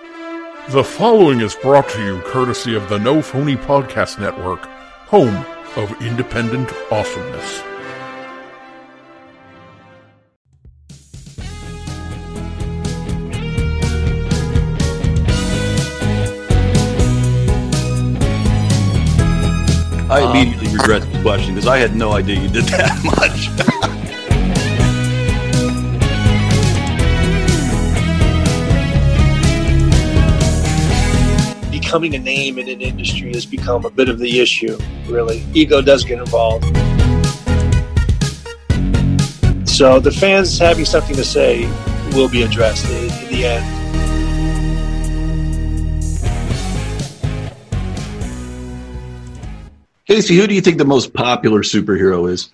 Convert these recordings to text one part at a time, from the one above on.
The following is brought to you courtesy of the No Phony Podcast Network, home of independent awesomeness. I immediately regret the question because I had no idea you did that much. Becoming a name in an industry has become a bit of the issue, really. Ego does get involved. So the fans having something to say will be addressed in, in the end. Casey, who do you think the most popular superhero is?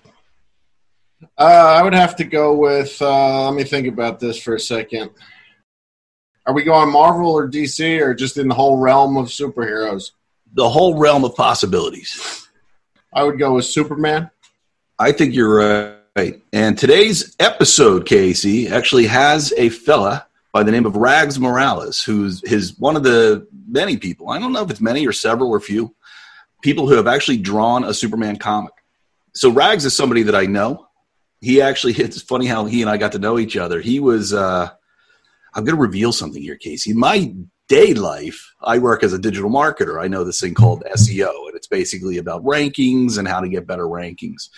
Uh, I would have to go with. Uh, let me think about this for a second. Are we going Marvel or DC or just in the whole realm of superheroes? The whole realm of possibilities. I would go with Superman. I think you're right. And today's episode, Casey, actually has a fella by the name of Rags Morales, who's his one of the many people. I don't know if it's many or several or few people who have actually drawn a Superman comic. So Rags is somebody that I know. He actually it's funny how he and I got to know each other. He was uh I'm going to reveal something here, Casey. In my day life, I work as a digital marketer. I know this thing called mm-hmm. SEO, and it's basically about rankings and how to get better rankings.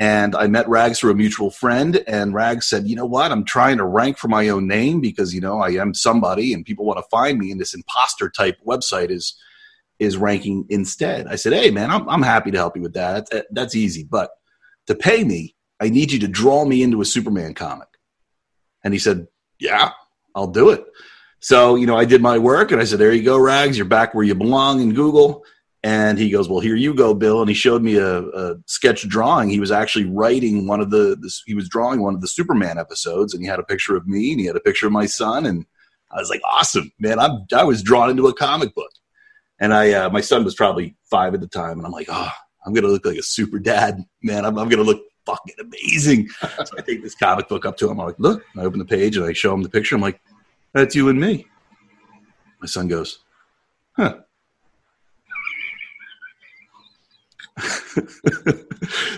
And I met Rags through a mutual friend, and Rags said, "You know what? I'm trying to rank for my own name because you know I am somebody, and people want to find me. And this imposter type website is is ranking instead." I said, "Hey, man, I'm I'm happy to help you with that. That's, eh, that's easy, but to pay me, I need you to draw me into a Superman comic." And he said, "Yeah." I'll do it. So, you know, I did my work and I said, there you go, Rags, you're back where you belong in Google. And he goes, well, here you go, Bill. And he showed me a, a sketch drawing. He was actually writing one of the, he was drawing one of the Superman episodes and he had a picture of me and he had a picture of my son. And I was like, awesome, man. I'm, I was drawn into a comic book. And I, uh, my son was probably five at the time. And I'm like, oh, I'm going to look like a super dad, man. I'm, I'm going to look fucking amazing. so I take this comic book up to him. I'm like, look, I open the page and I show him the picture. I'm like, that's you and me. My son goes, huh.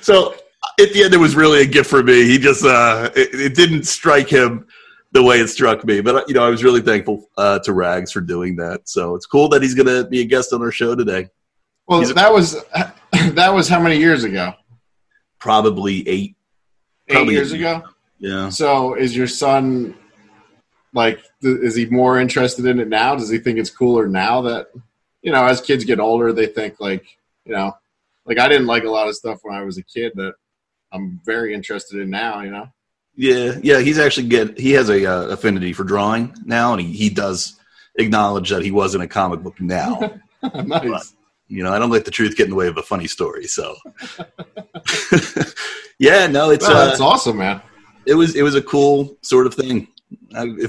so at the end, it was really a gift for me. He just, uh, it, it, didn't strike him the way it struck me. But, you know, I was really thankful uh, to Rags for doing that. So it's cool that he's going to be a guest on our show today. Well, that was that was how many years ago? Probably eight. Eight years eight. ago. Yeah. So is your son like is he more interested in it now does he think it's cooler now that you know as kids get older they think like you know like i didn't like a lot of stuff when i was a kid that i'm very interested in now you know yeah yeah he's actually get he has a uh, affinity for drawing now and he, he does acknowledge that he was in a comic book now nice you know i don't let the truth get in the way of a funny story so yeah no it's well, that's uh, awesome man it was it was a cool sort of thing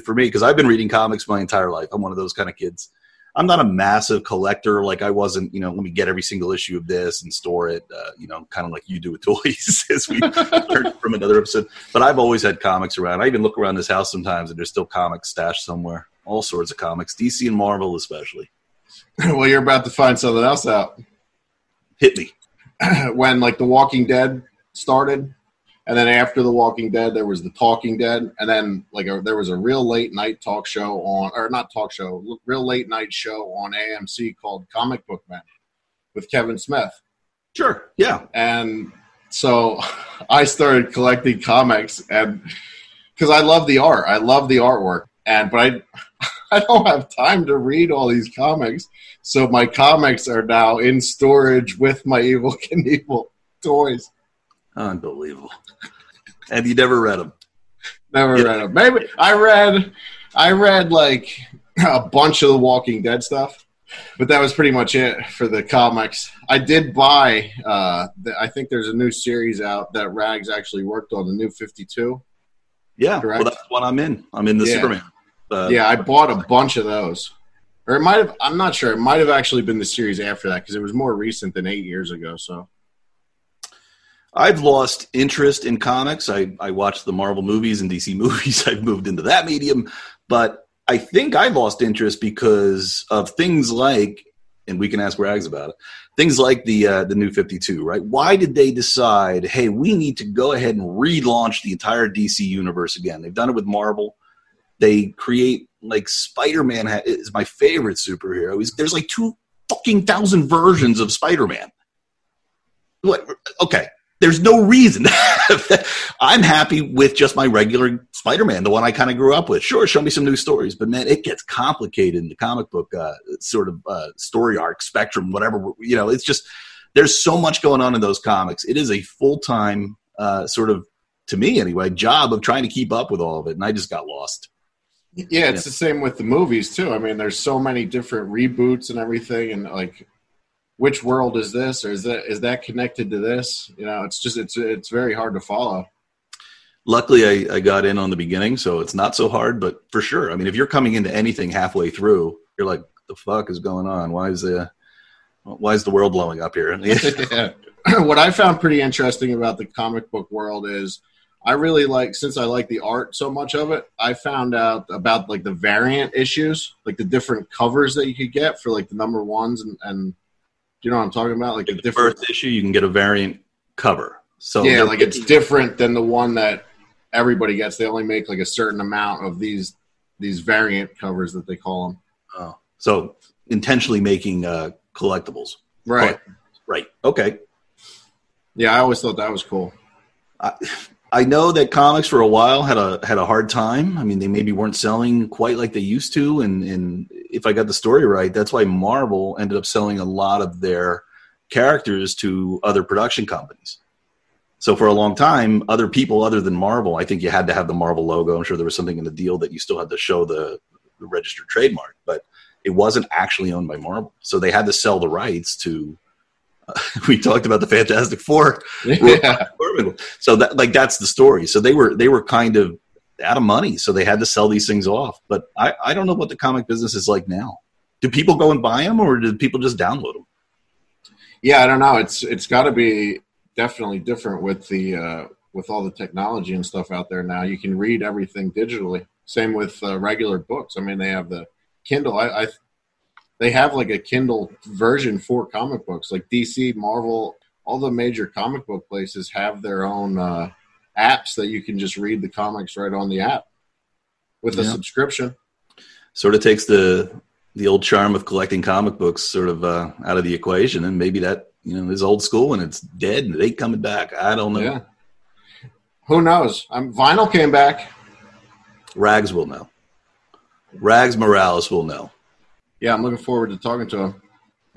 for me because I've been reading comics my entire life. I'm one of those kind of kids. I'm not a massive collector. Like I wasn't, you know, let me get every single issue of this and store it, uh, you know, kind of like you do with toys, as we learned from another episode. But I've always had comics around. I even look around this house sometimes and there's still comics stashed somewhere. All sorts of comics, DC and Marvel especially. well, you're about to find something else out. Hit me. when like The Walking Dead started, and then after The Walking Dead, there was The Talking Dead, and then like a, there was a real late night talk show on, or not talk show, real late night show on AMC called Comic Book Man with Kevin Smith. Sure, yeah. And so I started collecting comics, and because I love the art, I love the artwork, and but I I don't have time to read all these comics, so my comics are now in storage with my Evel Knievel toys. Unbelievable. Have you never read them? Never yeah. read them. Maybe I read, I read like a bunch of the Walking Dead stuff, but that was pretty much it for the comics. I did buy. Uh, the, I think there's a new series out that Rags actually worked on, the new Fifty Two. Yeah, correct? well, that's what I'm in. I'm in the yeah. Superman. Yeah, I bought a bunch of those. Or it might have. I'm not sure. It might have actually been the series after that because it was more recent than eight years ago. So I've lost interest in comics. I, I watch the Marvel movies and DC movies. I've moved into that medium, but I think I lost interest because of things like, and we can ask Rags about it. Things like the uh, the new Fifty Two, right? Why did they decide? Hey, we need to go ahead and relaunch the entire DC universe again. They've done it with Marvel. They create like Spider Man is my favorite superhero. He's, there's like two fucking thousand versions of Spider Man. What? Okay, there's no reason. I'm happy with just my regular Spider-Man, the one I kind of grew up with. Sure, show me some new stories, but man, it gets complicated in the comic book uh, sort of uh, story arc spectrum, whatever. You know, it's just there's so much going on in those comics. It is a full time uh, sort of, to me anyway, job of trying to keep up with all of it, and I just got lost. Yeah, it's yeah. the same with the movies too. I mean, there's so many different reboots and everything, and like which world is this or is that is that connected to this you know it's just it's it's very hard to follow luckily I, I got in on the beginning so it's not so hard but for sure i mean if you're coming into anything halfway through you're like the fuck is going on why is the why is the world blowing up here yeah. what i found pretty interesting about the comic book world is i really like since i like the art so much of it i found out about like the variant issues like the different covers that you could get for like the number ones and, and you know what I'm talking about? Like the different first issue, you can get a variant cover. So yeah, like it's different than the one that everybody gets. They only make like a certain amount of these these variant covers that they call them. Oh, so intentionally making uh, collectibles, right? Right. Okay. Yeah, I always thought that was cool. I, I know that comics for a while had a had a hard time. I mean, they maybe weren't selling quite like they used to, and and if I got the story right, that's why Marvel ended up selling a lot of their characters to other production companies. So for a long time, other people other than Marvel, I think you had to have the Marvel logo. I'm sure there was something in the deal that you still had to show the, the registered trademark, but it wasn't actually owned by Marvel. So they had to sell the rights to. We talked about the Fantastic Four. Yeah. So that like that's the story. So they were they were kind of out of money, so they had to sell these things off. But I, I don't know what the comic business is like now. Do people go and buy them, or do people just download them? Yeah, I don't know. It's it's got to be definitely different with the uh, with all the technology and stuff out there now. You can read everything digitally. Same with uh, regular books. I mean, they have the Kindle. I, I they have like a Kindle version for comic books, like DC, Marvel, all the major comic book places have their own uh, apps that you can just read the comics right on the app with a subscription. Sort of takes the the old charm of collecting comic books sort of uh, out of the equation, and maybe that you know is old school and it's dead and it ain't coming back. I don't know. Yeah. Who knows? I'm, vinyl came back. Rags will know. Rags Morales will know. Yeah, I'm looking forward to talking to him.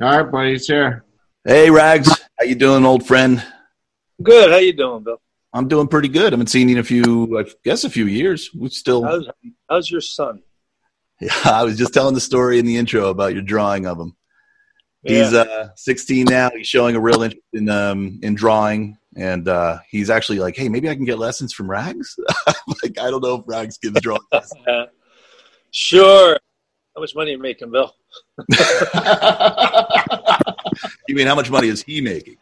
All right, buddy, it's here. Hey, Rags, how you doing, old friend? Good. How you doing, Bill? I'm doing pretty good. I haven't seen you in a few, I guess, a few years. We still. How's, how's your son? Yeah, I was just telling the story in the intro about your drawing of him. Yeah. He's uh, 16 now. He's showing a real interest in um, in drawing, and uh, he's actually like, "Hey, maybe I can get lessons from Rags." like, I don't know if Rags gives drawing. Lessons. Sure. How much money are you making, Bill? you mean how much money is he making?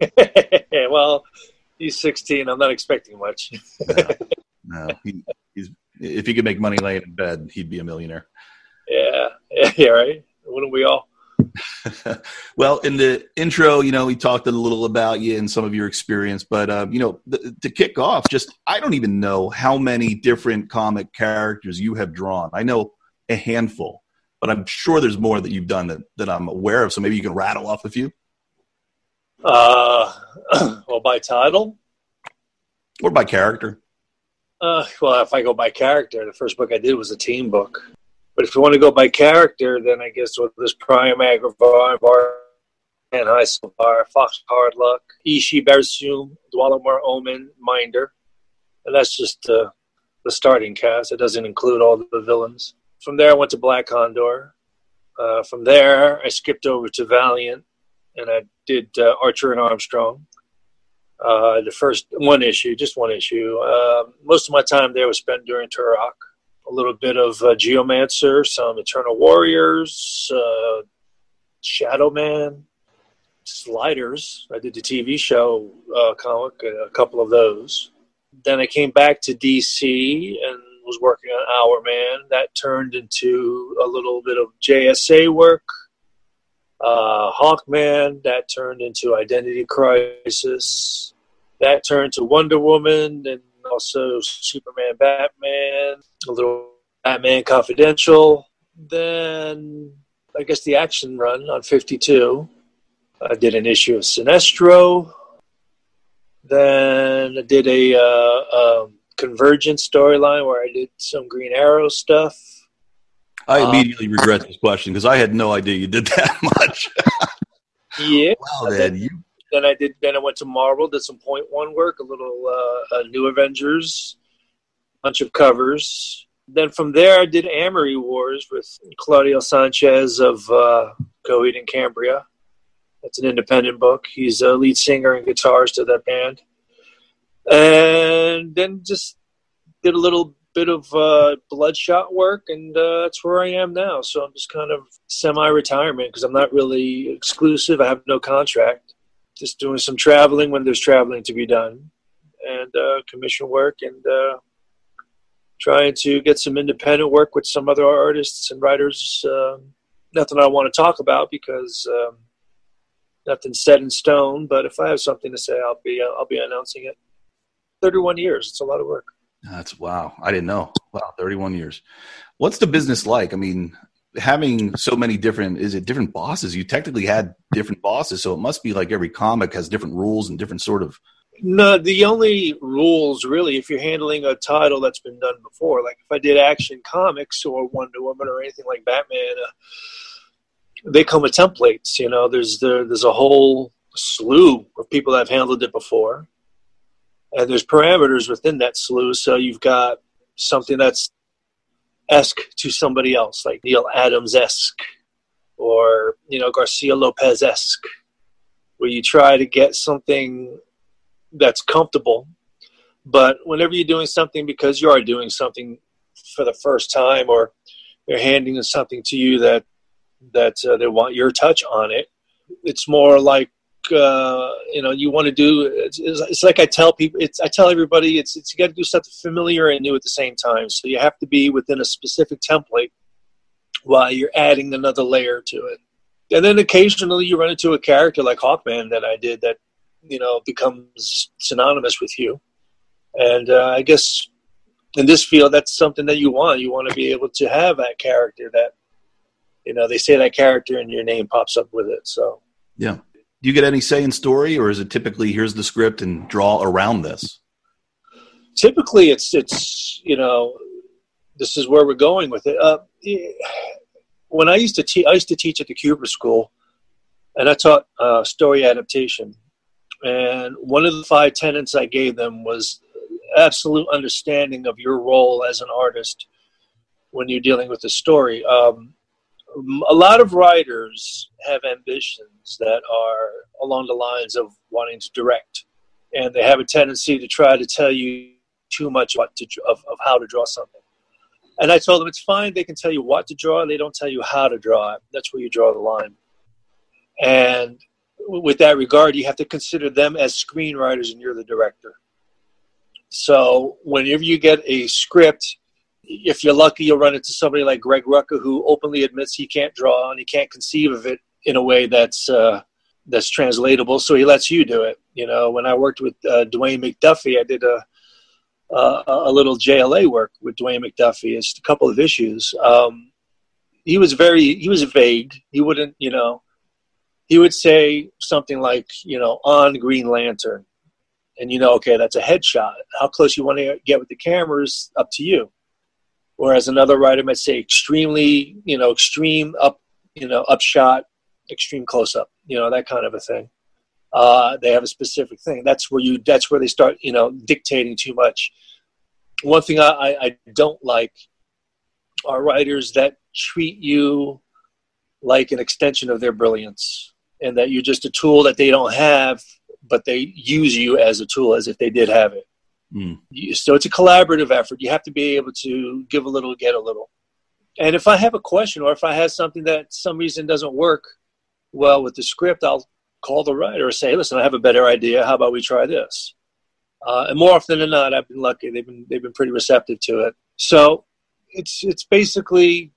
well, he's 16. I'm not expecting much. no, no. He, he's if he could make money laying in bed, he'd be a millionaire. Yeah, yeah, right. Wouldn't we all? well, in the intro, you know, we talked a little about you and some of your experience, but uh, you know, th- to kick off, just I don't even know how many different comic characters you have drawn. I know a handful, but I'm sure there's more that you've done that, that I'm aware of. So maybe you can rattle off a few. Uh, well, by title or by character. Uh, well, if I go by character, the first book I did was a team book. But if you want to go by character, then I guess with this Priam Agrivar, and High Silvar, Fox Hard Luck, Ishi Bersum, Dwalamar Omen, Minder. And that's just uh, the starting cast. It doesn't include all the villains. From there, I went to Black Condor. Uh, from there, I skipped over to Valiant, and I did uh, Archer and Armstrong. Uh, the first one issue, just one issue. Uh, most of my time there was spent during Turok. A little bit of uh, Geomancer, some Eternal Warriors, uh, Shadow Man, Sliders. I did the TV show comic, a couple of those. Then I came back to DC and was working on Hourman. That turned into a little bit of JSA work. Uh, Hawkman. That turned into Identity Crisis. That turned to Wonder Woman and also Superman, Batman, a little Batman Confidential. Then I guess the action run on 52. I did an issue of Sinestro. Then I did a uh, um, Convergence storyline where I did some Green Arrow stuff. I immediately um, regret this question because I had no idea you did that much. yeah. Wow, then, you. Then I did. Then I went to Marvel, did some point one work, a little uh, New Avengers, bunch of covers. Then from there, I did Amory Wars with Claudio Sanchez of uh, Coheed and Cambria. That's an independent book. He's a lead singer and guitarist of that band. And then just did a little bit of uh, bloodshot work, and uh, that's where I am now. So I'm just kind of semi-retirement because I'm not really exclusive. I have no contract. Just doing some traveling when there's traveling to be done, and uh, commission work, and uh, trying to get some independent work with some other artists and writers. Um, nothing I want to talk about because um, nothing's set in stone. But if I have something to say, I'll be I'll be announcing it. Thirty-one years. It's a lot of work. That's wow. I didn't know. Wow, thirty-one years. What's the business like? I mean, having so many different is it different bosses? You technically had different bosses, so it must be like every comic has different rules and different sort of. No, the only rules really, if you're handling a title that's been done before, like if I did Action Comics or Wonder Woman or anything like Batman. Uh, they come with templates. You know, there's there, there's a whole slew of people that have handled it before, and there's parameters within that slew. So you've got something that's esque to somebody else, like Neal Adams esque, or you know Garcia Lopez esque, where you try to get something that's comfortable. But whenever you're doing something because you are doing something for the first time, or they're handing something to you that that uh, they want your touch on it. It's more like uh, you know you want to do. It's, it's, like I tell people. It's I tell everybody. It's, it's you got to do something familiar and new at the same time. So you have to be within a specific template while you're adding another layer to it. And then occasionally you run into a character like Hawkman that I did that you know becomes synonymous with you. And uh, I guess in this field, that's something that you want. You want to be able to have that character that you know they say that character and your name pops up with it so yeah do you get any say in story or is it typically here's the script and draw around this? Typically it's it's you know this is where we're going with it. Uh, when i used to teach i used to teach at the Kubert school and i taught uh, story adaptation. And one of the five tenets i gave them was absolute understanding of your role as an artist when you're dealing with a story. Um, a lot of writers have that are along the lines of wanting to direct, and they have a tendency to try to tell you too much what to, of, of how to draw something. And I told them it's fine; they can tell you what to draw, they don't tell you how to draw. That's where you draw the line. And with that regard, you have to consider them as screenwriters, and you're the director. So whenever you get a script if you're lucky, you'll run into somebody like Greg Rucka who openly admits he can't draw and he can't conceive of it in a way that's uh, that's translatable. So he lets you do it. You know, when I worked with uh, Dwayne McDuffie, I did a a, a little JLA work with Dwayne McDuffie. It's a couple of issues. Um, he was very he was vague. He wouldn't, you know, he would say something like, you know, on Green Lantern, and you know, okay, that's a headshot. How close you want to get with the cameras, up to you whereas another writer might say extremely, you know, extreme up, you know, upshot, extreme close up, you know, that kind of a thing. Uh, they have a specific thing. That's where you. That's where they start, you know, dictating too much. One thing I, I don't like are writers that treat you like an extension of their brilliance, and that you're just a tool that they don't have, but they use you as a tool as if they did have it. Mm. So it's a collaborative effort. You have to be able to give a little, get a little. And if I have a question or if I have something that some reason doesn't work well with the script, I'll call the writer and say, "Listen, I have a better idea. How about we try this?" Uh, and more often than not, I've been lucky. They've been they've been pretty receptive to it. So it's it's basically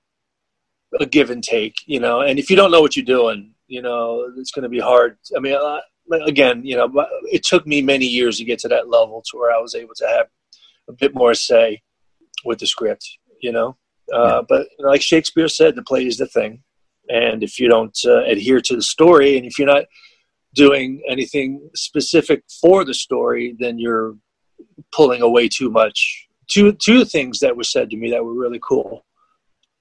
a give and take, you know. And if you don't know what you're doing, you know, it's going to be hard. I mean, uh, again, you know, it took me many years to get to that level to where I was able to have a bit more say with the script, you know. Uh, but you know, like Shakespeare said, the play is the thing, and if you don't uh, adhere to the story, and if you're not doing anything specific for the story, then you're pulling away too much. Two two things that were said to me that were really cool.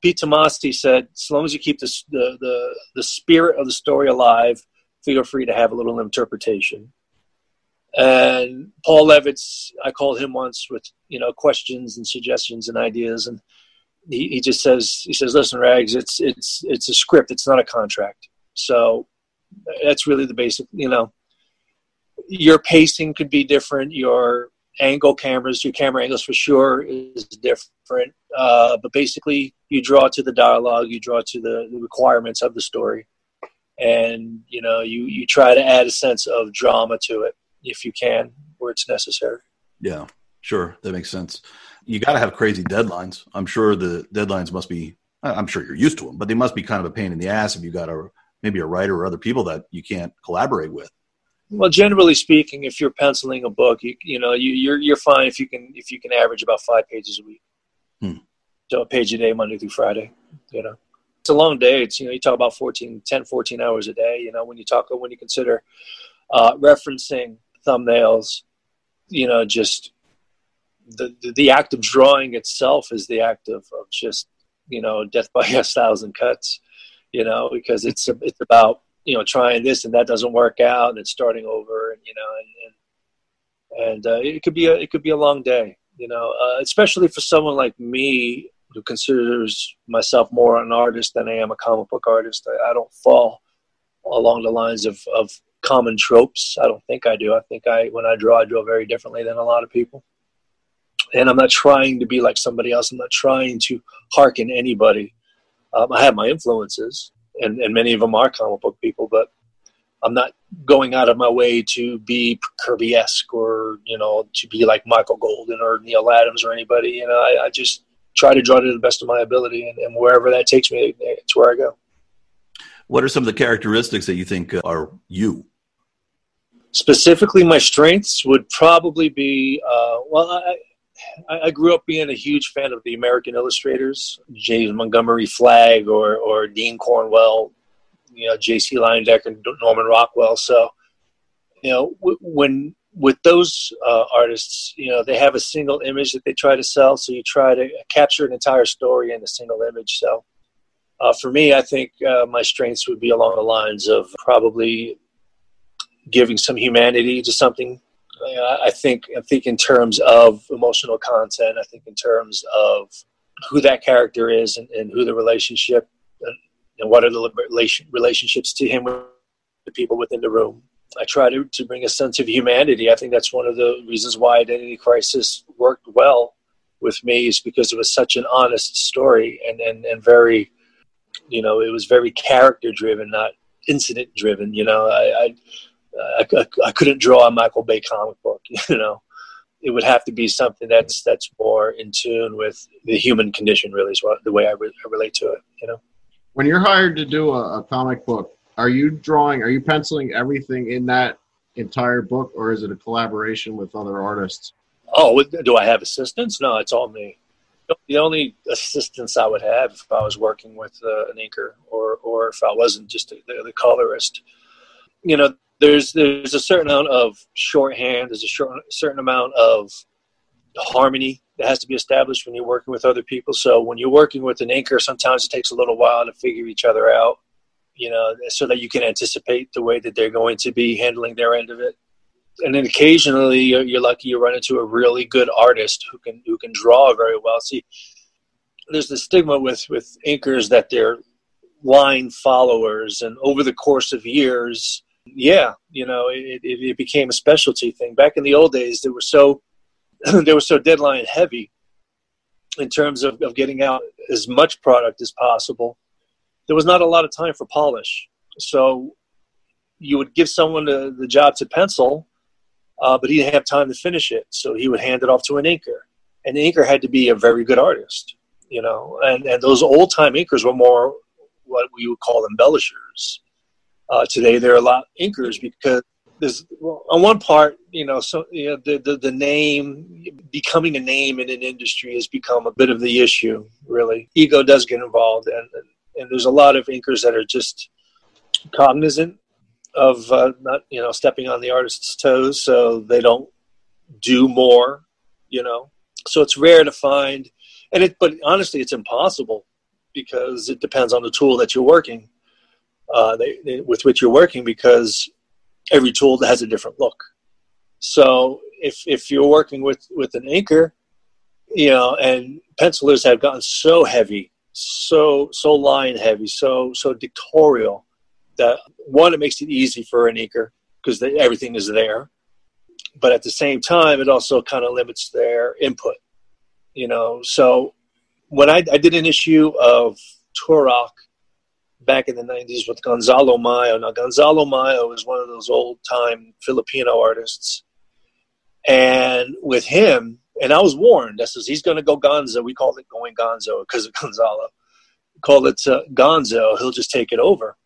Pete Tomasi said, "As long as you keep the, the the the spirit of the story alive, feel free to have a little interpretation." And Paul Levitz, I called him once with you know questions and suggestions and ideas, and he, he just says he says, "Listen, Rags, it's it's it's a script. It's not a contract. So that's really the basic. You know, your pacing could be different. Your angle cameras, your camera angles for sure is different. Uh, but basically, you draw to the dialogue, you draw to the, the, requirements of the story, and you know you you try to add a sense of drama to it if you can, where it's necessary. Yeah, sure, that makes sense. You got to have crazy deadlines. I'm sure the deadlines must be. I'm sure you're used to them, but they must be kind of a pain in the ass if you got a maybe a writer or other people that you can't collaborate with. Well, generally speaking, if you're penciling a book, you you know you, you're, you're fine if you can if you can average about five pages a week. Hmm. So a page a day, Monday through Friday. You know, it's a long day. It's you know you talk about 14, 10, 14 hours a day. You know when you talk when you consider uh, referencing thumbnails, you know just the, the, act of drawing itself is the act of, of just you know death by a thousand cuts. You know because it's it's about you know trying this and that doesn't work out and it's starting over and you know and and, and uh, it could be a it could be a long day you know uh, especially for someone like me who considers myself more an artist than I am a comic book artist. I, I don't fall along the lines of, of common tropes. I don't think I do. I think I when I draw I draw very differently than a lot of people and I'm not trying to be like somebody else I'm not trying to hearken anybody um, I have my influences and, and many of them are comic book people, but I'm not going out of my way to be Kirby esque or you know to be like Michael Golden or Neal Adams or anybody. You know, I, I just try to draw to the best of my ability, and, and, wherever that takes me, it's where I go. What are some of the characteristics that you think are you? Specifically, my strengths would probably be uh, well. I, I, grew up being a huge fan of the American illustrators, James Montgomery Flagg or, or Dean Cornwell, you know, J.C. Leyendecker, and Norman Rockwell. So, you know, when with those uh, artists, you know, they have a single image that they try to sell. So you try to capture an entire story in a single image. So uh, for me, I think uh, my strengths would be along the lines of probably giving some humanity to something I think I think in terms of emotional content. I think in terms of who that character is and, and who the relationship and, and, what are the relation, relationships to him with the people within the room. I try to, to bring a sense of humanity. I think that's one of the reasons why Identity Crisis worked well with me is because it was such an honest story and, and, and very, you know, it was very character driven, not incident driven. You know, I, I I, I, I, couldn't draw a Michael Bay comic book. You know, it would have to be something that's that's more in tune with the human condition. Really, is what the way I, re- I relate to it. You know, when you're hired to do a, a comic book, are you drawing? Are you penciling everything in that entire book, or is it a collaboration with other artists? Oh, do I have assistants? No, it's all me. The only assistance I would have if I was working with uh, an inker, or or if I wasn't just the, the colorist. You know, there's there's a certain amount of shorthand. There's a short, certain amount of harmony that has to be established when you're working with other people. So when you're working with an inker, sometimes it takes a little while to figure each other out. You know, so that you can anticipate the way that they're going to be handling their end of it. And then occasionally, you're, you're lucky you run into a really good artist who can who can draw very well. See, there's the stigma with with inkers that they're line followers, and over the course of years, yeah, you know, it, it, it, became a specialty thing. Back in the old days, they were so they were so deadline heavy in terms of, of getting out as much product as possible. There was not a lot of time for polish, so you would give someone the, job to pencil, uh, but he didn't have time to finish it, so he would hand it off to an inker. and the inker had to be a very good artist, you know. And and those old time inkers were more what we would call embellishers. Uh, today there are a lot of inkers because there's on one part, you know, so you know, the, the the name becoming a name in an industry has become a bit of the issue. Really, ego does get involved, and and, and there's a lot of inkers that are just cognizant of uh, not you know stepping on the artist's toes, so they don't do more. You know, so it's rare to find, and it. But honestly, it's impossible because it depends on the tool that you're working uh, they, they, with which you're working because every tool has a different look. So if if you're working with with an inker, you know, and pencilers have gotten so heavy, so so line heavy, so so dictatorial that one it makes it easy for an inker because everything is there, but at the same time it also kind of limits their input. You know, so when I, I did an issue of Turok back in the 90s with Gonzalo Mayo. Now, Gonzalo Mayo is one of those old time Filipino artists. And with him, and I was warned, I says, he's going to go gonzo. We called it going gonzo because of Gonzalo. Call it uh, gonzo. He'll just take it over.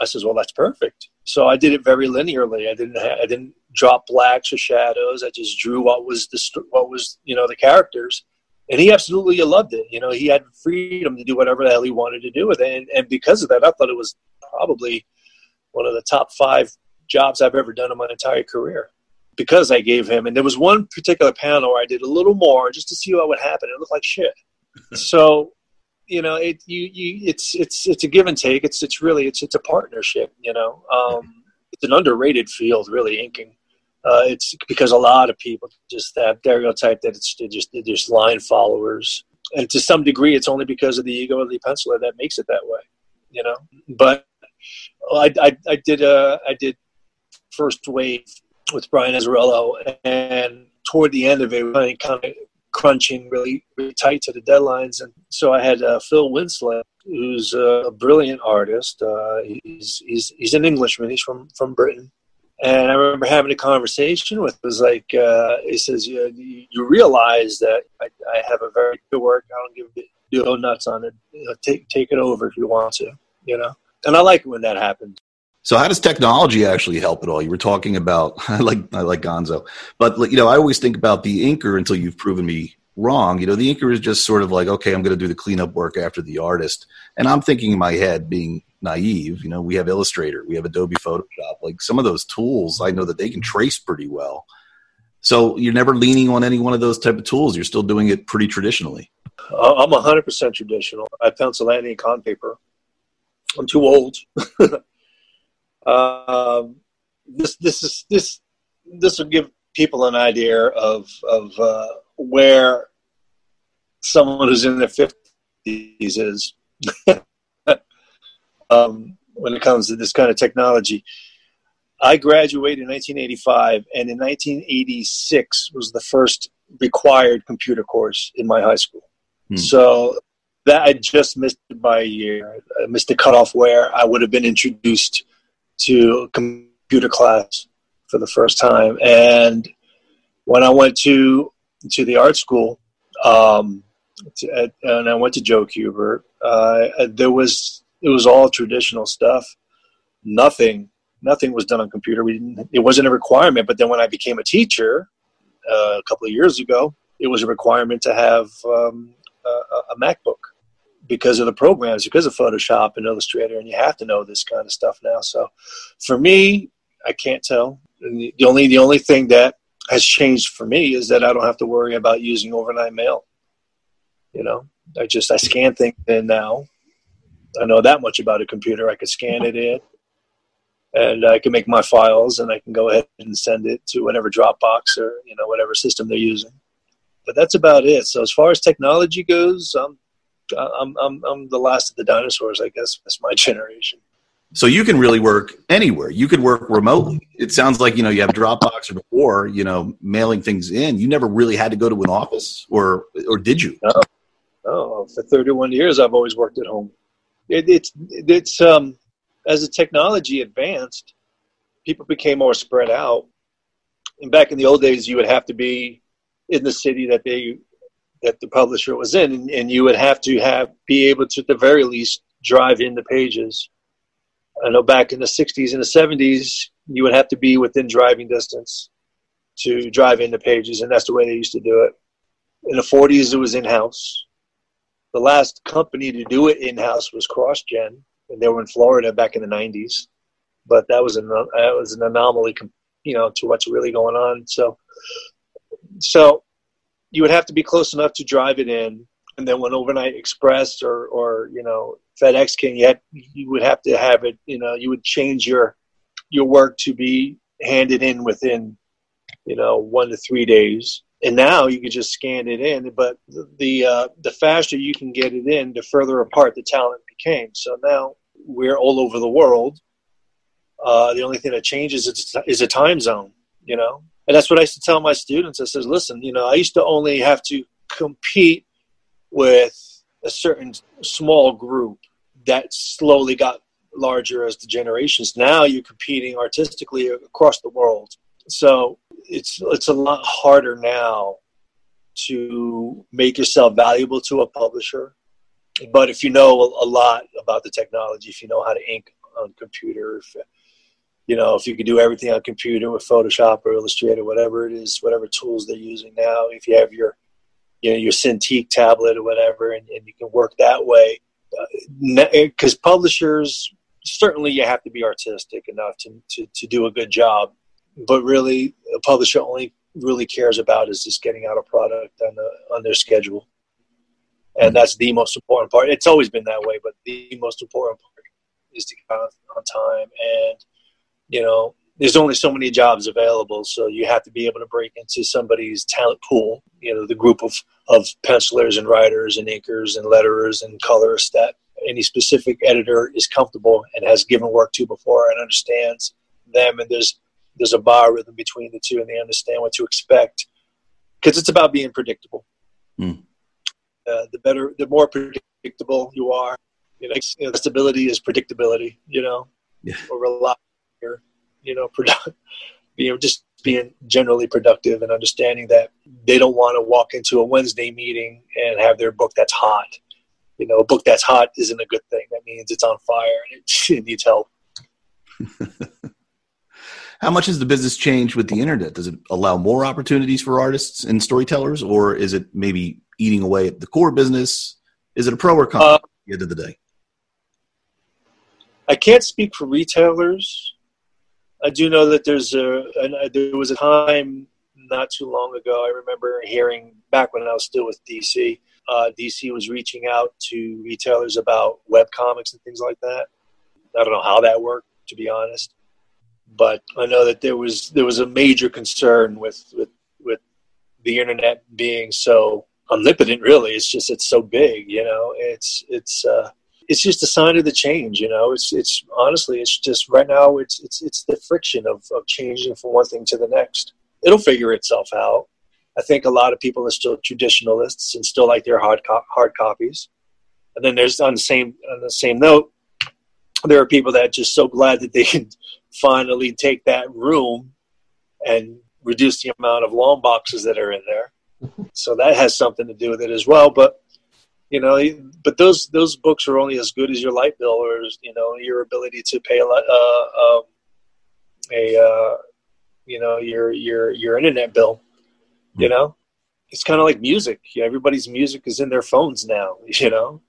I says, well, that's perfect. So I did it very linearly. I didn't, ha- I didn't drop blacks or shadows. I just drew what was the, st- what was, you know, the characters and he absolutely loved it. You know, he had freedom to do whatever the hell he wanted to do with it, and, and because of that, I thought it was probably one of the top five jobs I've ever done in my entire career because I gave him. And there was one particular panel where I did a little more just to see what would happen. It looked like shit. so, you know, it you, you it's it's it's a give and take. It's it's really it's it's a partnership. You know, um, it's an underrated field, really inking. Uh, it's because a lot of people just have stereotype that it's just they're just line followers, and to some degree, it's only because of the ego of the penciler that makes it that way, you know. But I, I, I did uh, I did first wave with Brian Azzarello, and toward the end of it, I kind of crunching really, really tight to the deadlines, and so I had uh, Phil Winslade, who's a brilliant artist. Uh, he's he's he's an Englishman. He's from from Britain and I remember having a conversation with. It was like uh, he says, you, you realize that I, I, have a very good work. I don't give you no nuts on it. You know, take take it over if you want to. You know, and I like it when that happens. So how does technology actually help at all? You were talking about I like I like Gonzo, but you know I always think about the inker until you've proven me wrong. You know, the inker is just sort of like okay, I'm going to do the cleanup work after the artist, and I'm thinking in my head, being naive. You know, we have Illustrator, we have Adobe Photoshop. Like some of those tools, I know that they can trace pretty well. So you're never leaning on any one of those type of tools. You're still doing it pretty traditionally. I'm 100% traditional. I pencil and ink on paper. I'm too old. um, this this is this this will give people an idea of of uh, where someone who's in their 50s is. um, when it comes to this kind of technology. I graduated in 1985, and in 1986 was the first required computer course in my high school. Hmm. So that I just missed it by a year. I missed the cutoff where I would have been introduced to computer class for the first time. And when I went to to the art school, um, to, and I went to Joe Kubert, uh, there was it was all traditional stuff. Nothing, nothing was done on computer. We didn't, it wasn't a requirement. But then when I became a teacher uh, a couple of years ago, it was a requirement to have um, a, a MacBook because of the programs, because of Photoshop and Illustrator, and you have to know this kind of stuff now. So, for me, I can't tell. The only the only thing that has changed for me is that I don't have to worry about using overnight mail. You know, I just I scan things in now, I know that much about a computer. I could scan it in, and I can make my files, and I can go ahead and send it to whatever Dropbox or you know whatever system they're using. But that's about it. So as far as technology goes, I'm I'm I'm, I'm the last of the dinosaurs, I guess. That's my generation. So you can really work anywhere. You could work remotely. It sounds like you know you have Dropbox or before you know mailing things in. You never really had to go to an office, or or did you? No, no. For 31 years, I've always worked at home it, it's it's um, as the technology advanced, people became more spread out. And back in the old days, you would have to be in the city that they that the publisher was in, and, and you would have to have be able to, at the very least, drive in the pages. I know back in the '60s and the '70s, you would have to be within driving distance to drive in the pages, and that's the way they used to do it. In the '40s, it was in house. The last company to do it in house was CrossGen, and they were in Florida back in the '90s. But that was an that was an anomaly, you know, to what's really going on. So, so you would have to be close enough to drive it in, and then when overnight express or or you know FedEx came, you you would have to have it. You know, you would change your your work to be handed in within you know one to three days. And now you can just scan it in, but the uh, the faster you can get it in, the further apart the talent became. So now we're all over the world. Uh, the only thing that changes is, is a time zone, you know. And that's what I used to tell my students. I says, listen, you know, I used to only have to compete with a certain small group that slowly got larger as the generations. Now you're competing artistically across the world. So it's it's a lot harder now to make yourself valuable to a publisher. But if you know a lot about the technology, if you know how to ink on computer, if, you know, if you can do everything on computer with Photoshop or Illustrator, whatever it is, whatever tools they're using now, if you have your, you know, your Cintiq tablet or whatever, and, and you can work that way, because uh, publishers certainly you have to be artistic enough to, to, to do a good job, but really a publisher only really cares about is just getting out a product on the on their schedule, and that's the most important part. It's always been that way, but the most important part is to get on time and you know, there's only so many jobs available, so you have to be able to break into somebody's talent pool. You know, the group of of pencilers and writers and inkers and letterers and colorists that any specific editor is comfortable and has given work to before and understands them. And there's there's a biorhythm between the two, and they understand what to expect because it's about being predictable. Mm. Uh, the better, the more predictable you are, you know, you know stability is predictability. You know, yeah. or reliable you know, product, you know, just being generally productive and understanding that they don't want to walk into a Wednesday meeting and have their book that's hot. You know, a book that's hot isn't a good thing. That means it's on fire and it, it needs help. How much has the business changed with the internet? Does it allow more opportunities for artists and storytellers, or is it maybe eating away at the core business? Is it a pro or con uh, at the end of the day? I can't speak for retailers. I do know that there's a, an, uh, there was a time not too long ago. I remember hearing back when I was still with DC. Uh, DC was reaching out to retailers about web comics and things like that. I don't know how that worked, to be honest, but I know that there was there was a major concern with with with the internet being so omnipotent. Really, it's just it's so big. You know, it's it's. Uh, it's just a sign of the change. You know, it's it's honestly, it's just right now, it's it's it's the friction of of changing from one thing to the next. It'll figure itself out. I think a lot of people are still traditionalists and still like their hard co- hard copies. And then there's on the same on the same note, there are people that are just so glad that they can finally take that room and reduce the amount of long boxes that are in there. So that has something to do with it as well. But you know but those those books are only as good as your light bill or you know your ability to pay a uh, um, a uh, you know your your your internet bill you know it's kind of like music everybody's music is in their phones now you know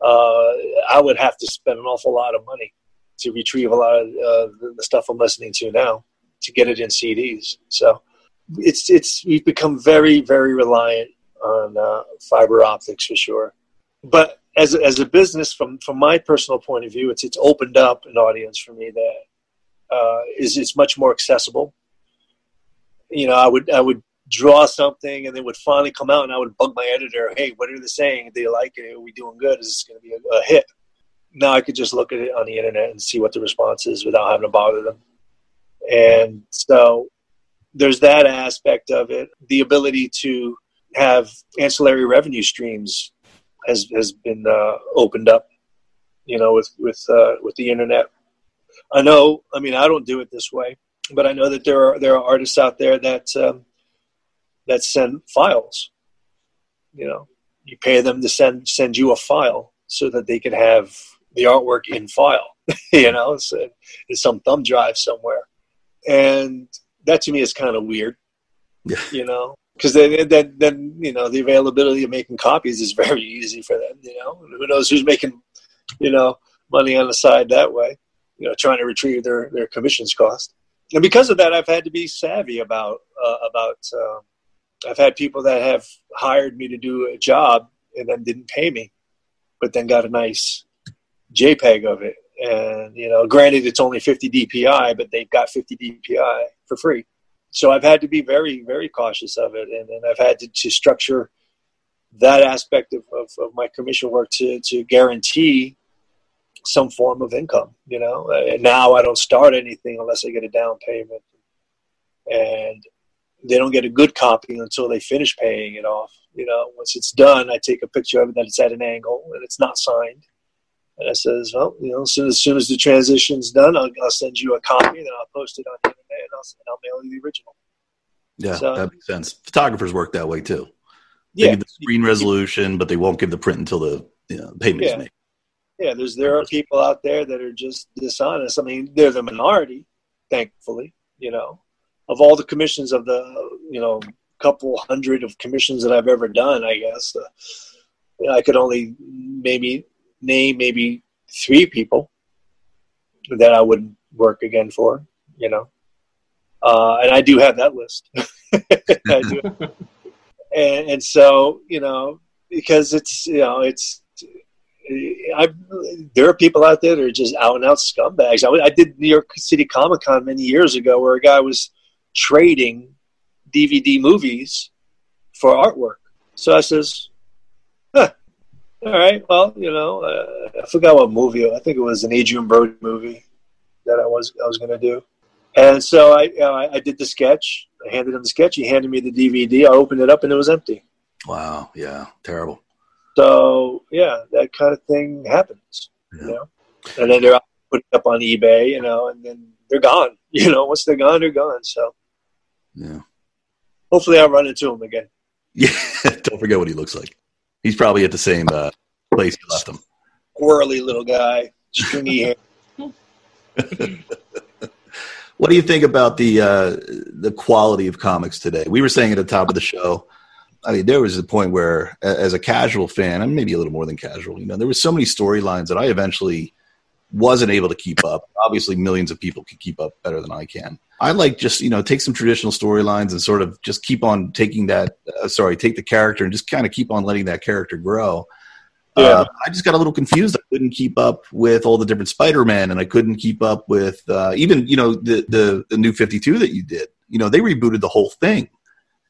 uh, i would have to spend an awful lot of money to retrieve a lot of uh, the stuff i'm listening to now to get it in cds so it's it's we've become very very reliant on uh, fiber optics for sure but as as a business, from from my personal point of view, it's it's opened up an audience for me that uh, is is much more accessible. You know, I would I would draw something and then would finally come out and I would bug my editor, hey, what are they saying? Do they like it? Are we doing good? Is this going to be a, a, hit? Now I could just look at it on the internet and see what the response is without having to bother them. And so there's that aspect of it. The ability to have ancillary revenue streams has has been uh, opened up, you know, with with uh, with the internet. I know. I mean, I don't do it this way, but I know that there are there are artists out there that um, that send files. You know, you pay them to send send you a file so that they could have the artwork in file. you know, it's, it's some thumb drive somewhere, and that to me is kind of weird. Yeah. You know, because then, then, then you know the availability of making copies is very easy for them. You know, who knows who's making you know money on the side that way. You know, trying to retrieve their their commissions cost, and because of that, I've had to be savvy about uh, about. Uh, I've had people that have hired me to do a job and then didn't pay me, but then got a nice JPEG of it. And you know, granted, it's only 50 DPI, but they've got 50 DPI for free so I've had to be very, very cautious of it, and, and I've had to, to structure that aspect of, of, of, my commission work to, to guarantee some form of income. You know, and now I don't start anything unless I get a down payment, and they don't get a good copy until they finish paying it off. You know, once it's done, I take a picture of it that it's at an angle and it's not signed. And I says, well, you know, as soon as, soon as the transition's done, I'll, I'll send you a copy, then I'll post it on the internet, and I'll, and I'll mail you the original. Yeah, so, that makes sense. Photographers work that way too. They yeah. give the screen resolution, but they won't give the print until the you know, payment yeah. is made. Yeah, there's there are people out there that are just dishonest. I mean, they're the minority, thankfully. You know, of all the commissions of the you know couple hundred of commissions that I've ever done, I guess uh, I could only maybe name maybe three people that I would work again for. You know, uh, and I do have that list. and, and so you know, because it's you know it's I, there are people out there that are just out and out scumbags. I, I did New York City Comic Con many years ago where a guy was trading DVD movies for artwork. So I says, all right, well, you know, uh, I forgot what movie. I think it was an Adrien Brody movie that I was I was going to do. And so I, you know, I did the sketch. I handed him the sketch. He handed me the DVD. I opened it up and it was empty. Wow. Yeah. Terrible. So yeah, that kind of thing happens. Yeah. You know, and then they're put up on eBay, you know, and then they're gone. You know, once they're gone, they're gone. So yeah. Hopefully, I'll run into him again. Yeah. Don't forget what he looks like. He's probably at the same uh, place you left him. Squirrely little guy, stringy hair. what do you think about the uh, the quality of comics today? We were saying at the top of the show. I mean, there was a point where, as a casual fan, and maybe a little more than casual, you know, there were so many storylines that I eventually wasn't able to keep up. Obviously, millions of people can keep up better than I can. I like just you know take some traditional storylines and sort of just keep on taking that. Uh, sorry, take the character and just kind of keep on letting that character grow. Yeah. Uh, I just got a little confused. I couldn't keep up with all the different Spider-Man, and I couldn't keep up with uh, even you know the, the the new Fifty Two that you did. You know they rebooted the whole thing.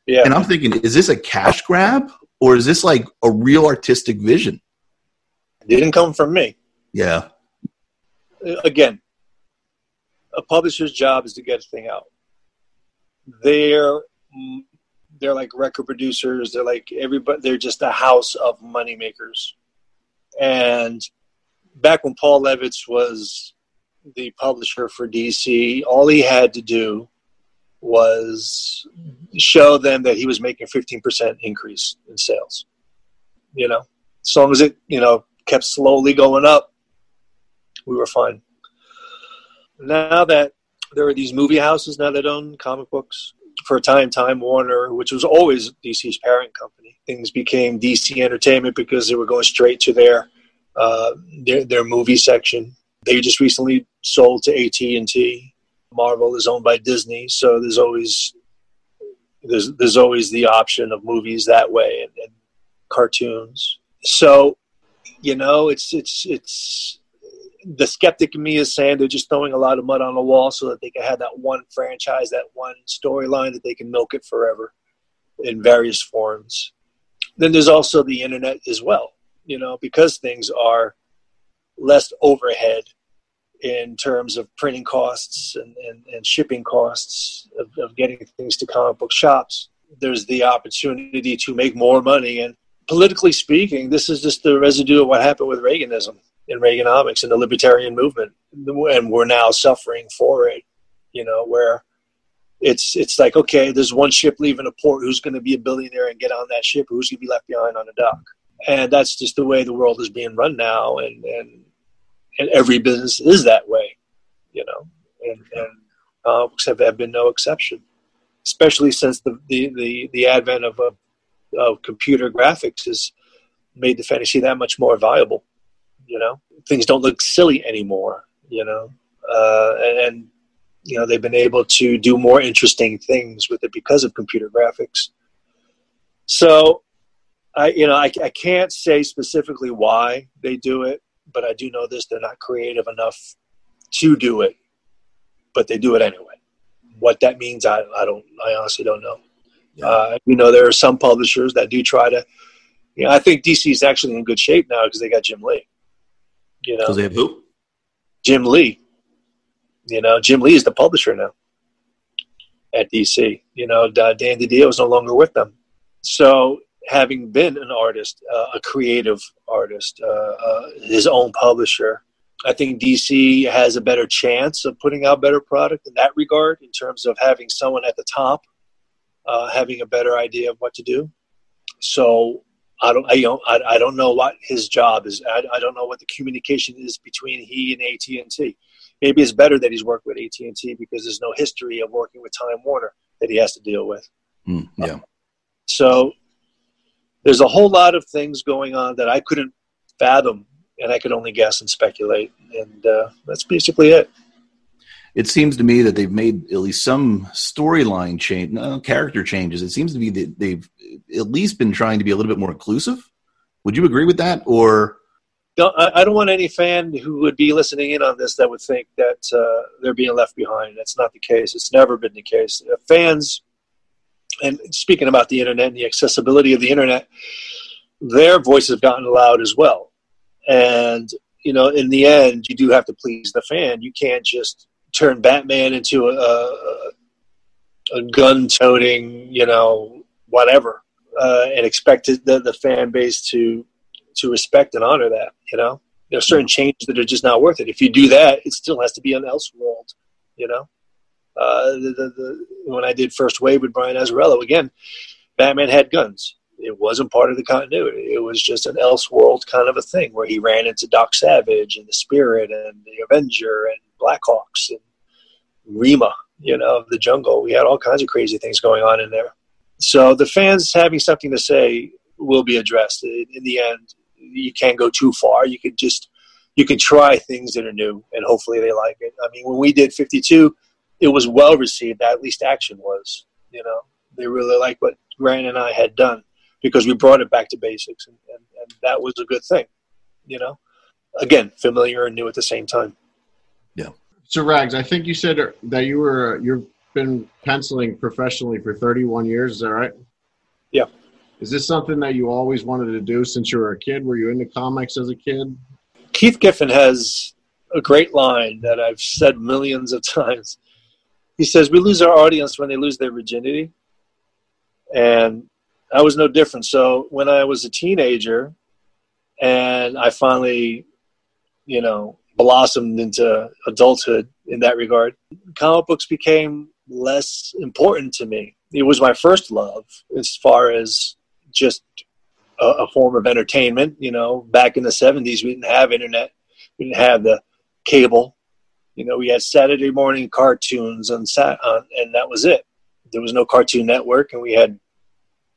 Yeah. And I'm thinking, is this a cash grab or is this like a real artistic vision? It didn't come from me. Yeah. Again, a publisher's job is to get a thing out. They're mm, they're like record producers. They're like everybody. They're just a house of moneymakers. And back when Paul Levitz was the publisher for DC, all he had to do was show them that he was making 15% increase in sales. You know, as long as it, you know, kept slowly going up, we were fine. Now that there are these movie houses now that own comic books, for a time, Time Warner, which was always DC's parent company, things became DC Entertainment because they were going straight to their uh, their, their movie section. They just recently sold to AT and T. Marvel is owned by Disney, so there's always there's there's always the option of movies that way and, and cartoons. So, you know, it's it's it's the skeptic in me is saying they're just throwing a lot of mud on the wall so that they can have that one franchise, that one storyline that they can milk it forever in various forms. Then there's also the internet as well, you know, because things are less overhead in terms of printing costs and, and, and shipping costs of, of getting things to comic book shops. There's the opportunity to make more money. And politically speaking, this is just the residue of what happened with Reaganism and Reaganomics and the libertarian movement. And we're now suffering for it, you know, where it's it's like okay, there's one ship leaving a port. Who's going to be a billionaire and get on that ship? Who's going to be left behind on the dock? And that's just the way the world is being run now, and and and every business is that way, you know. And and uh, have, been no exception, especially since the the the, the advent of, uh, of computer graphics has made the fantasy that much more viable. You know, things don't look silly anymore. You know, uh, and, you know they've been able to do more interesting things with it because of computer graphics. So, I you know I, I can't say specifically why they do it, but I do know this: they're not creative enough to do it, but they do it anyway. What that means, I I don't I honestly don't know. Yeah. Uh, you know, there are some publishers that do try to. You know, I think DC is actually in good shape now because they got Jim Lee. You know, because they have who? Jim Lee. You know, Jim Lee is the publisher now at DC. You know, Dan DiDio is no longer with them. So, having been an artist, uh, a creative artist, uh, uh, his own publisher, I think DC has a better chance of putting out better product in that regard, in terms of having someone at the top uh, having a better idea of what to do. So, I don't, I don't, I, don't know what his job is. I, I don't know what the communication is between he and AT and T maybe it's better that he's worked with AT and T because there's no history of working with Time Warner that he has to deal with. Mm, yeah. so there's a whole lot of things going on that I couldn't fathom, and I could only guess and speculate, and uh, that's basically it. It seems to me that they've made at least some storyline change, no, character changes. It seems to me that they've at least been trying to be a little bit more inclusive. Would you agree with that, or? don't, I don't want any fan who would be listening in on this that would think that uh, they're being left behind. That's not the case. It's never been the case. Uh, fans, and speaking about the internet and the accessibility of the internet, their voices have gotten loud as well. And you know, in the end, you do have to please the fan. You can't just turn Batman into a, a, a gun-toting, you know, whatever, uh, and expect the, the fan base to to respect and honor that. You know, there are certain changes that are just not worth it. If you do that, it still has to be an Elseworld. You know, uh, the, the, the, when I did First Wave with Brian Azzarello, again, Batman had guns. It wasn't part of the continuity. It was just an Elseworld kind of a thing where he ran into Doc Savage and the Spirit and the Avenger and Blackhawks and Rima, you know, the jungle. We had all kinds of crazy things going on in there. So the fans having something to say will be addressed. In, the end, you can't go too far. You can just you can try things that are new, and hopefully they like it. I mean, when we did 52, it was well received. At least action was. You know, they really liked what Grant and I had done because we brought it back to basics, and, and, and that was a good thing. You know, again, familiar and new at the same time. So Rags, I think you said that you were you've been penciling professionally for 31 years. Is that right? Yeah. Is this something that you always wanted to do since you were a kid? Were you into comics as a kid? Keith Giffen has a great line that I've said millions of times. He says, We lose our audience when they lose their virginity. And I was no different. So when I was a teenager and I finally, you know, blossomed into adulthood in that regard, comic books became less important to me. It was my first love as far as just a, a, form of entertainment. You know, back in the '70s, we didn't have internet, we didn't have the cable. You know, we had Saturday morning cartoons on sat, and that was it. There was no Cartoon Network, and we had,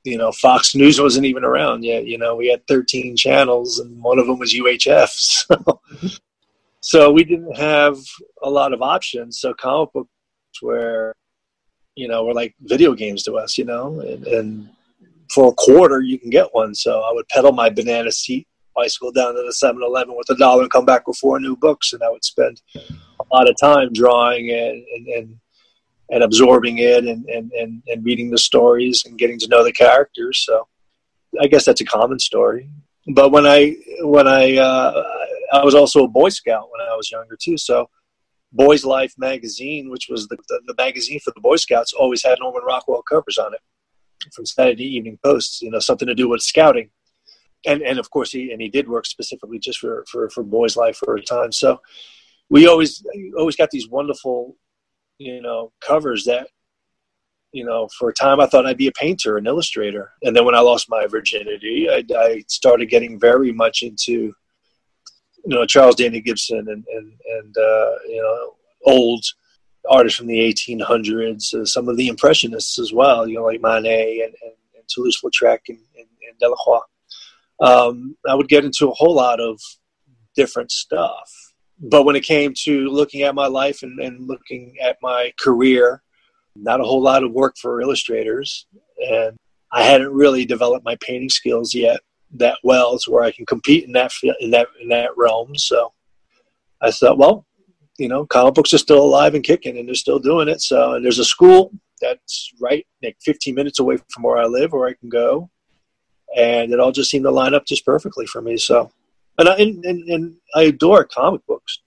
you know, Fox News wasn't even around yet. You know, we had 13 channels, and one of them was UHF. So, so we didn't have a lot of options. So comic books were, you know, were like video games to us. You know, and, and for a quarter you can get one. So I would pedal my banana seat bicycle down to the 7-Eleven with a dollar and come back with four new books, and I would spend a lot of time drawing and and, and, and absorbing it and, and, and, and reading the stories and getting to know the characters. So I guess that's a common story. But when I when I uh, I was also a Boy Scout when I was younger too, so. Boys Life magazine, which was the, the, the magazine for the Boy Scouts, always had Norman Rockwell covers on it from Saturday Evening Posts, you know, something to do with scouting. And, and of course, he and he did work specifically just for, for, for Boys Life for a time. So we always always got these wonderful, you know, covers that you know, for a time I thought I'd be a painter, an illustrator. And then when I lost my virginity, I, I started getting very much into, you know, Charles Dana Gibson and, and, and uh, you know, old artists from the 1800s, uh, some of the Impressionists as well, you know, like Manet and, and, and Toulouse-Lautrec and, and, and Delacroix. Um, I would get into a whole lot of different stuff. But when it came to looking at my life and, and looking at my career, not a whole lot of work for illustrators. And I hadn't really developed my painting skills yet that well to where I can compete in that in that in that realm. So I thought, well, you know, comic books are still alive and kicking, and they're still doing it. So, and there's a school that's right like 15 minutes away from where I live, where I can go, and it all just seemed to line up just perfectly for me. So, and I and, and, and I adore comic books.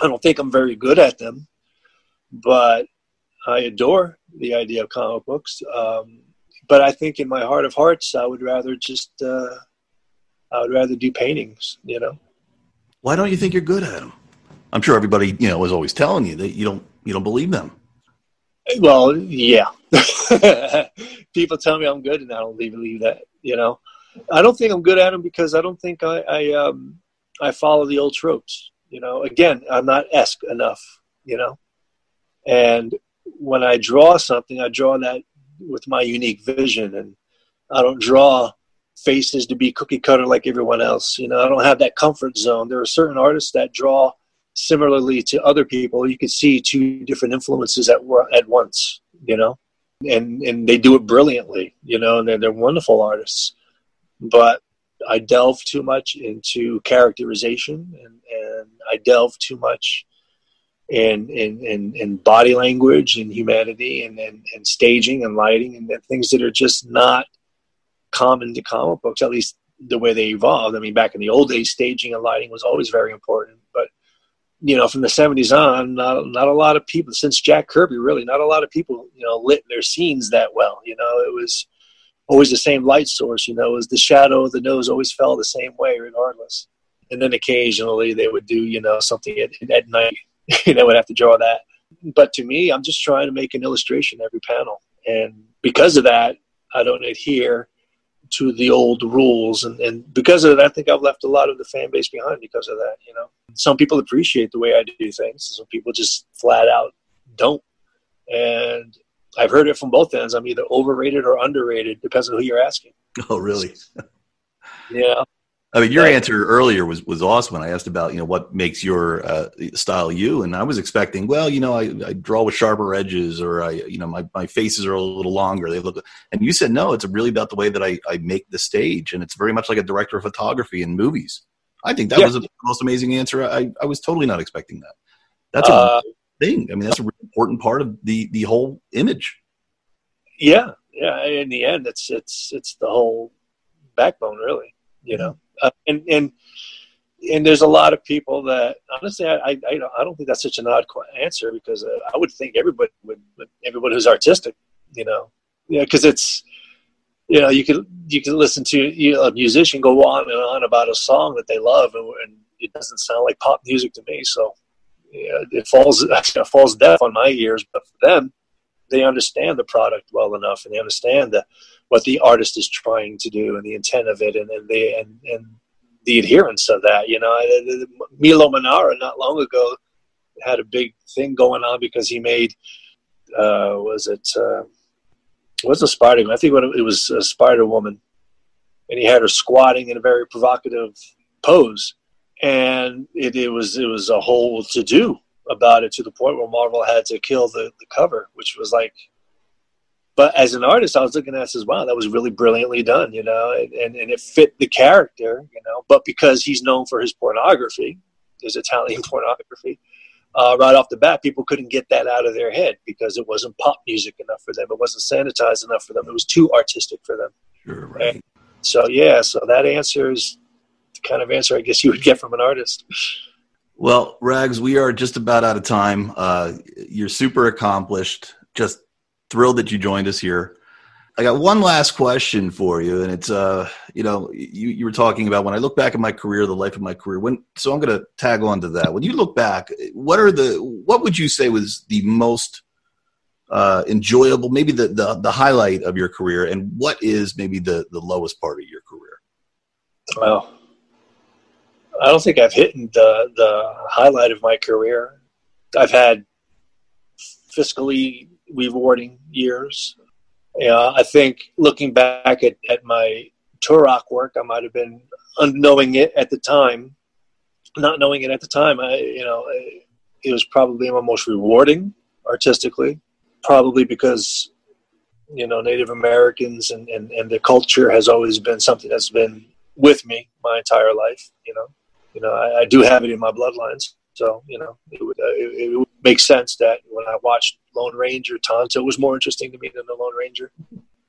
I don't think I'm very good at them, but I adore the idea of comic books. Um, but I think in my heart of hearts, I would rather just uh, I would rather do paintings. You know. Why don't you think you're good at them? I'm sure everybody you know is always telling you that you don't you don't believe them. Well, yeah. People tell me I'm good, and I don't believe that. You know, I don't think I'm good at them because I don't think I I, um, I follow the old tropes. You know, again, I'm not esque enough. You know, and when I draw something, I draw that with my unique vision, and I don't draw faces to be cookie cutter like everyone else. You know, I don't have that comfort zone. There are certain artists that draw similarly to other people. You can see two different influences at at once. You know, and and they do it brilliantly. You know, and they're, they're wonderful artists. But I delve too much into characterization, and and I delve too much in in, in, in body language and humanity and, and, and staging and lighting and, and things that are just not common to comic books, at least the way they evolved. I mean, back in the old days, staging and lighting was always very important. But you know, from the '70s on, not not a lot of people since Jack Kirby, really, not a lot of people, you know, lit their scenes that well. You know, it was always the same light source. You know, it was the shadow of the nose always fell the same way, regardless. And then occasionally they would do, you know, something at, at night you know, would have to draw that. But to me, I'm just trying to make an illustration every panel. And because of that, I don't adhere to the old rules. And, and because of that, I think I've left a lot of the fan base behind because of that, you know. Some people appreciate the way I do things. Some people just flat out don't. And I've heard it from both ends. I'm either overrated or underrated, depends on who you're asking. Oh, really? yeah. I mean, your answer earlier was was awesome when I asked about you know what makes your uh, style you, and I was expecting, well, you know, I, I, draw with sharper edges, or I, you know, my, my faces are a little longer. They look, and you said no, it's really about the way that I, I make the stage, and it's very much like a director of photography in movies. I think that yeah. was the most amazing answer. I, I was totally not expecting that. That's a uh, thing. I mean, that's a really important part of the the whole image. Yeah, yeah. In the end, it's it's it's the whole backbone, really. You know uh, and and and there's a lot of people that honestly I I, I don't think that's such an odd answer because uh, I would think everybody would everybody who's artistic you know? Yeah because it's you know you could you can listen to you know, a musician go on and on about a song that they love and, and it doesn't sound like pop music to me. So yeah, it falls it falls deaf on my ears but for them they understand the product well enough and they understand the what the artist is trying to do and the intent of it and, and the and, and the adherence of that. You know, Milo Manara not long ago had a big thing going on because he made uh, was it uh, was a Spider? I think it was a Spider Woman, and he had her squatting in a very provocative pose, and it, it was it was a whole to do about it to the point where Marvel had to kill the, the cover, which was like but as an artist, I was looking at this as wow, that was really brilliantly done, you know, and, and, it fit the character, you know. But because he's known for his pornography, his Italian pornography, uh, right off the bat, people couldn't get that out of their head because it wasn't pop music enough for them. It wasn't sanitized enough for them. It was too artistic for them. Sure, right. And so yeah, so that answer is the kind of answer I guess you would get from an artist. Well, Rags, we are just about out of time. Uh, you're super accomplished. Just thrilled that you joined us here. I got one last question for you, and it's uh, you know, you, you were talking about when I look back at my career, the life of my career. When so, I'm going to tag on to that. When you look back, what are the what would you say was the most uh, enjoyable, maybe the, the the highlight of your career, and what is maybe the the lowest part of your career? Well, I don't think I've hit the the highlight of my career. I've had fiscally rewarding years. Yeah, I think looking back at, at my Turok work, I might have been unknowing it at the time, not knowing it at the time. I, you know, it was probably my most rewarding artistically, probably because you know Native Americans and, and, and the culture has always been something that's been with me my entire life. You know, you know I, I do have it in my bloodlines, so you know it would, uh, it, it would make sense that when I watched Lone Ranger, Tonto was more interesting to me than the Lone Ranger.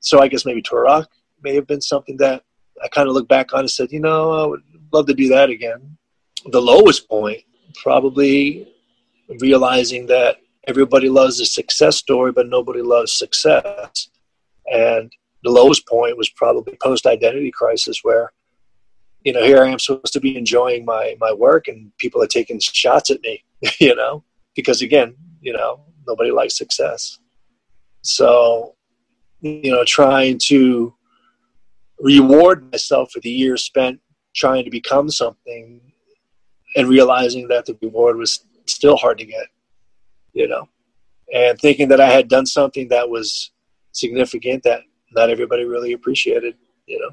So I guess maybe Turok may have been something that I kind of look back on and said, you know, I would love to do that again. The lowest point, probably realizing that everybody loves a success story, but nobody loves success. And the lowest point was probably post identity crisis, where you know here I am supposed to be enjoying my my work, and people are taking shots at me, you know, because again, you know, nobody likes success. So, you know, trying to reward myself for the years spent trying to become something and realizing that the reward was still hard to get, you know, and thinking that I had done something that was significant that not everybody really appreciated, you know.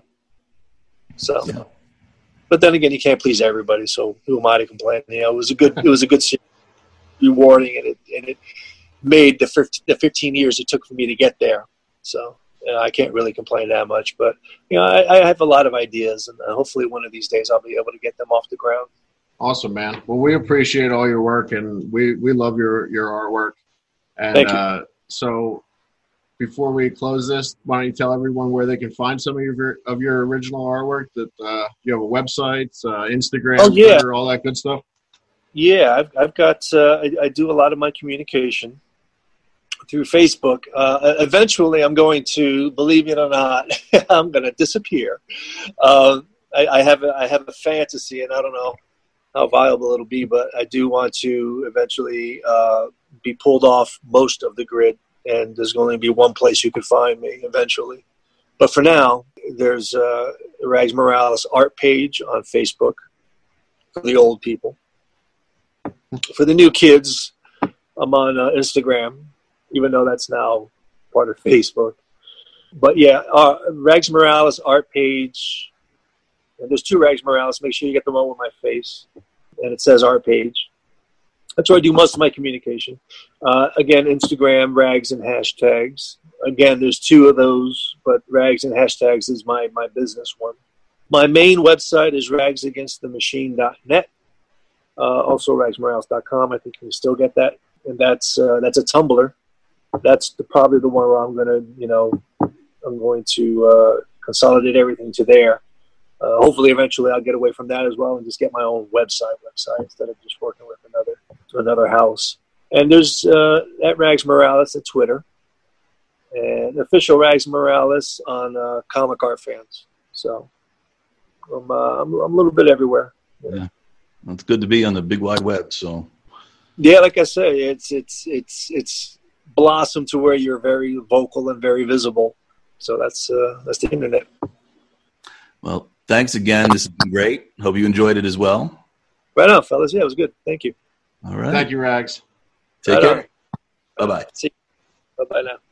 So, yeah. But then again, you can't please everybody. So who am I to complain? You know, it was a good, it was a good, rewarding, and it and it made the 15, the 15 years it took for me to get there. So you know, I can't really complain that much. But you know, I, I have a lot of ideas, and uh, hopefully one of these days I'll be able to get them off the ground. Awesome, man. Well, we appreciate all your work, and we we love your your artwork. And Thank you. Uh, so, before we close this, why don't you tell everyone where they can find some of your of your original artwork? That uh, you have a website, uh, Instagram, oh, yeah. Twitter, all that good stuff. Yeah, I've, I've got. Uh, I, I, do a lot of my communication through Facebook. Uh, eventually, I'm going to, believe it or not, I'm going to disappear. Uh, I, I, have a, I have a fantasy, and I don't know how viable it'll be, but I do want to eventually uh, be pulled off most of the grid, and there's going to be one place you could find me eventually. But for now, there's uh, Rags Morales art page on Facebook for the old people. For the new kids, I'm on uh, Instagram even though that's now part of Facebook. But yeah, uh, Rags Morales art page. And there's two Rags Morales. Make sure you get the one with my face, and it says art page. That's where I do most of my communication. Uh, again, Instagram, rags and hashtags. Again, there's two of those, but rags and hashtags is my, my business one. My main website is ragsagainstthemachine.net. Uh, also ragsmorales.com. I think you can still get that. And that's, uh, that's a Tumblr that's the, probably the one where I'm going to, you know, I'm going to uh, consolidate everything to there. Uh, hopefully, eventually, I'll get away from that as well and just get my own website website instead of just working with another another house. And there's uh, at Rags Morales at Twitter, and official Rags Morales on uh, Comic Art Fans. So I'm, uh, I'm, I'm a little bit everywhere. Yeah. yeah, well, it's good to be on the big wide web. So yeah, like I say, it's it's it's it's blossom to where you're very vocal and very visible. So that's uh, that's the internet. Well, thanks again. This has been great. Hope you enjoyed it as well. Right on, fellas. Yeah, it was good. Thank you. All right. Thank you, Rags. Take right care. Bye bye. See. Bye bye now.